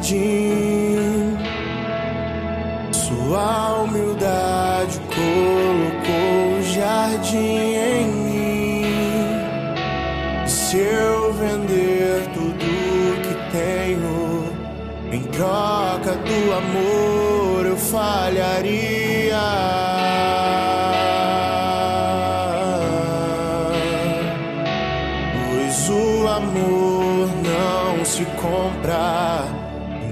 jardim. Sua humildade colocou o jardim em mim. Se eu vender tudo que tenho em troca do amor, eu falharia. se compra,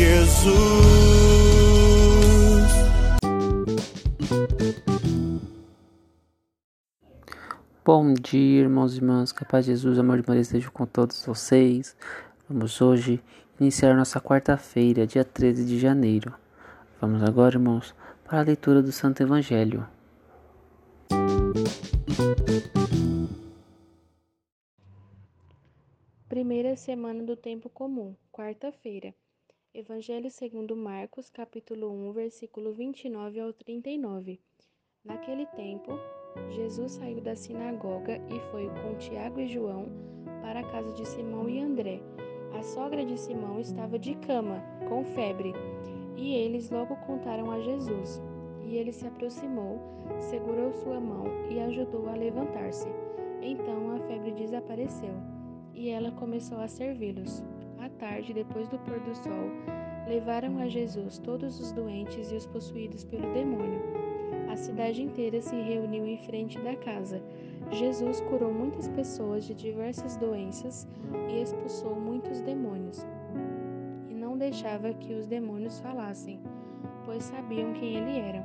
Jesus. Bom dia, irmãos e irmãs. Capaz de Jesus, amor de Maria esteja com todos vocês. Vamos hoje iniciar nossa quarta-feira, dia 13 de janeiro. Vamos agora, irmãos, para a leitura do Santo Evangelho. Primeira semana do tempo comum, quarta-feira. Evangelho segundo Marcos, capítulo 1, versículo 29 ao 39. Naquele tempo, Jesus saiu da sinagoga e foi com Tiago e João para a casa de Simão e André. A sogra de Simão estava de cama, com febre, e eles logo contaram a Jesus. E ele se aproximou, segurou sua mão e ajudou a levantar-se. Então a febre desapareceu e ela começou a servi-los. Tarde, depois do pôr do sol, levaram a Jesus todos os doentes e os possuídos pelo demônio. A cidade inteira se reuniu em frente da casa. Jesus curou muitas pessoas de diversas doenças e expulsou muitos demônios. E não deixava que os demônios falassem, pois sabiam quem ele era.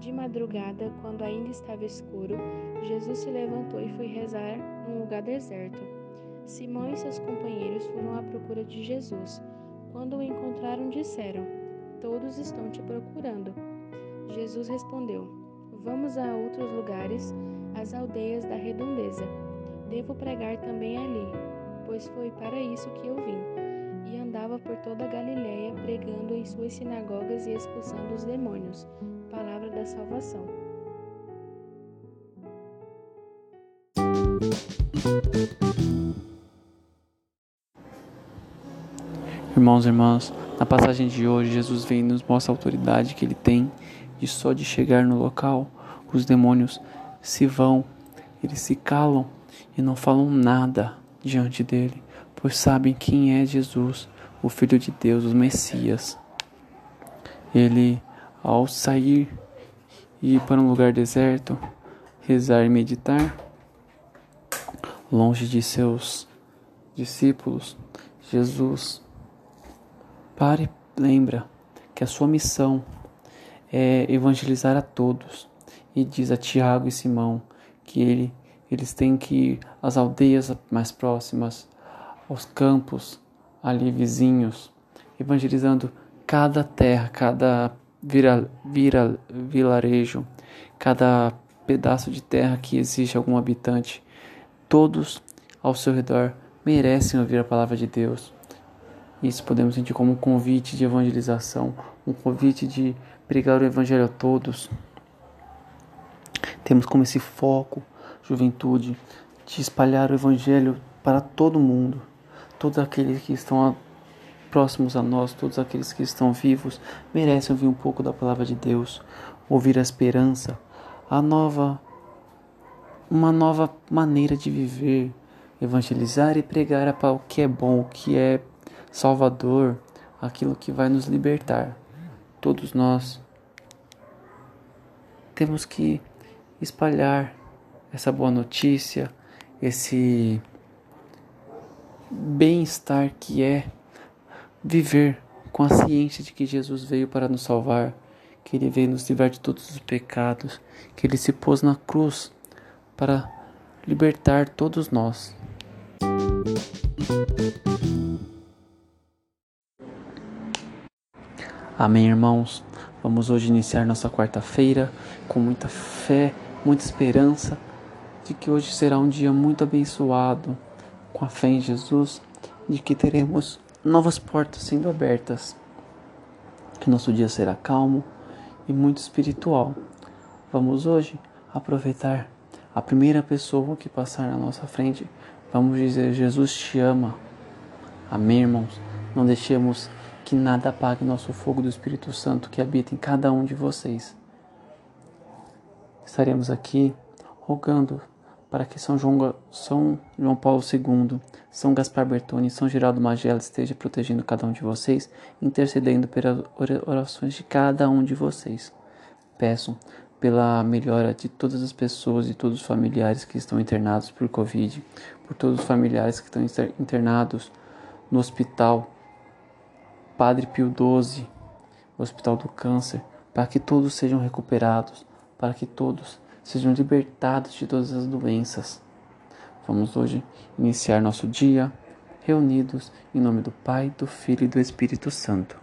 De madrugada, quando ainda estava escuro, Jesus se levantou e foi rezar num lugar deserto. Simão e seus companheiros foram à procura de Jesus. Quando o encontraram, disseram: Todos estão te procurando. Jesus respondeu: Vamos a outros lugares, às aldeias da redondeza. Devo pregar também ali, pois foi para isso que eu vim. E andava por toda a Galiléia, pregando em suas sinagogas e expulsando os demônios. Palavra da salvação. Irmãos e irmãs, na passagem de hoje, Jesus vem e nos mostra a autoridade que ele tem de só de chegar no local, os demônios se vão, eles se calam e não falam nada diante dele, pois sabem quem é Jesus, o Filho de Deus, o Messias. Ele, ao sair e ir para um lugar deserto, rezar e meditar, longe de seus discípulos, Jesus Pare, lembra que a sua missão é evangelizar a todos e diz a Tiago e Simão que ele, eles têm que ir às aldeias mais próximas, aos campos ali vizinhos, evangelizando cada terra, cada vira, vira, vilarejo, cada pedaço de terra que existe algum habitante. Todos ao seu redor merecem ouvir a palavra de Deus. Isso podemos sentir como um convite de evangelização, um convite de pregar o evangelho a todos. Temos como esse foco, juventude, de espalhar o evangelho para todo mundo, todos aqueles que estão próximos a nós, todos aqueles que estão vivos, merecem ouvir um pouco da palavra de Deus, ouvir a esperança, a nova uma nova maneira de viver, evangelizar e pregar o que é bom, o que é Salvador, aquilo que vai nos libertar. Todos nós temos que espalhar essa boa notícia, esse bem-estar que é viver com a ciência de que Jesus veio para nos salvar, que ele veio nos livrar de todos os pecados, que ele se pôs na cruz para libertar todos nós. Amém, irmãos? Vamos hoje iniciar nossa quarta-feira com muita fé, muita esperança de que hoje será um dia muito abençoado, com a fé em Jesus, de que teremos novas portas sendo abertas, que nosso dia será calmo e muito espiritual. Vamos hoje aproveitar a primeira pessoa que passar na nossa frente. Vamos dizer: Jesus te ama. Amém, irmãos? Não deixemos que nada apague nosso fogo do Espírito Santo que habita em cada um de vocês. Estaremos aqui rogando para que São João, São João Paulo II, São Gaspar Bertoni São Geraldo Magela estejam protegendo cada um de vocês, intercedendo pelas orações de cada um de vocês. Peço pela melhora de todas as pessoas e todos os familiares que estão internados por Covid, por todos os familiares que estão internados no hospital Padre Pio XII, Hospital do Câncer, para que todos sejam recuperados, para que todos sejam libertados de todas as doenças. Vamos hoje iniciar nosso dia reunidos em nome do Pai, do Filho e do Espírito Santo.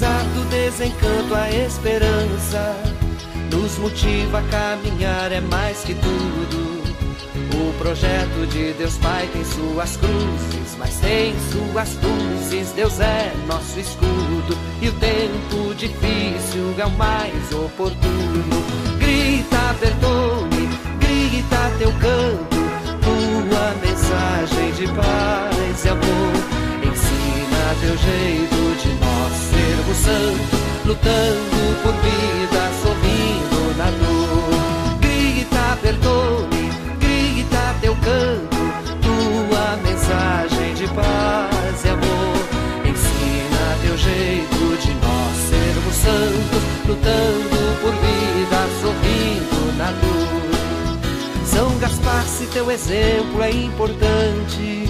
Apesar do desencanto, a esperança nos motiva a caminhar, é mais que tudo. O projeto de Deus Pai tem suas cruzes, mas tem suas luzes. Deus é nosso escudo e o tempo difícil é o mais oportuno. Grita, Bertone, grita teu canto, tua mensagem de paz e amor. Ensina teu jeito lutando por vida, sorrindo na dor. Grita, perdone, grita teu canto, tua mensagem de paz e amor. Ensina teu jeito de nós sermos santos, lutando por vida, sorrindo na dor. São Gaspar, se teu exemplo é importante.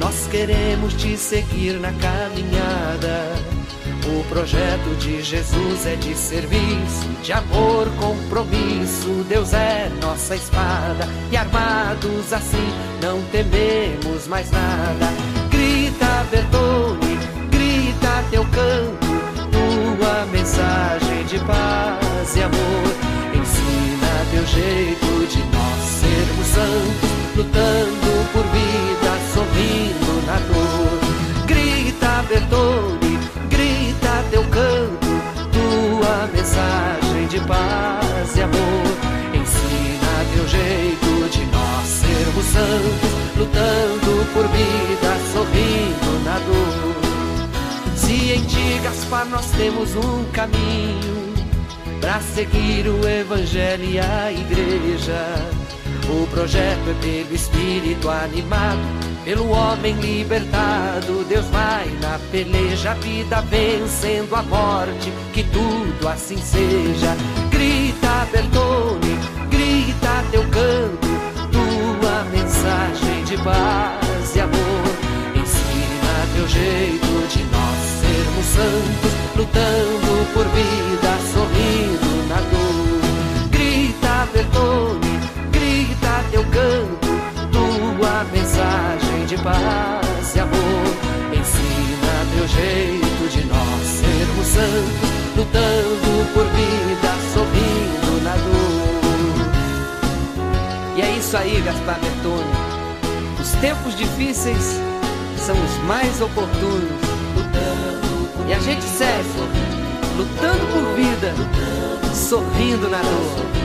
Nós queremos te seguir na caminhada o projeto de Jesus é de serviço, de amor, compromisso. Deus é nossa espada e armados assim não tememos mais nada. Grita, Bertone, grita teu canto, tua mensagem de paz e amor. Ensina teu jeito de nós sermos santos, lutando jeito de nós sermos santos, lutando por vida, sorrindo na dor. Se em ti, Gaspar, nós temos um caminho para seguir o Evangelho e a Igreja. O projeto é pelo Espírito animado pelo homem libertado, Deus vai na peleja, a vida vencendo a morte, que tudo assim seja. Grita, Bertone, grita teu canto, tua mensagem de paz e amor. Ensina teu jeito de nós sermos santos, lutando por vida, sorrindo aí, Gaspar Bertone. Os tempos difíceis são os mais oportunos. E a gente segue, lutando por vida, sorrindo na dor.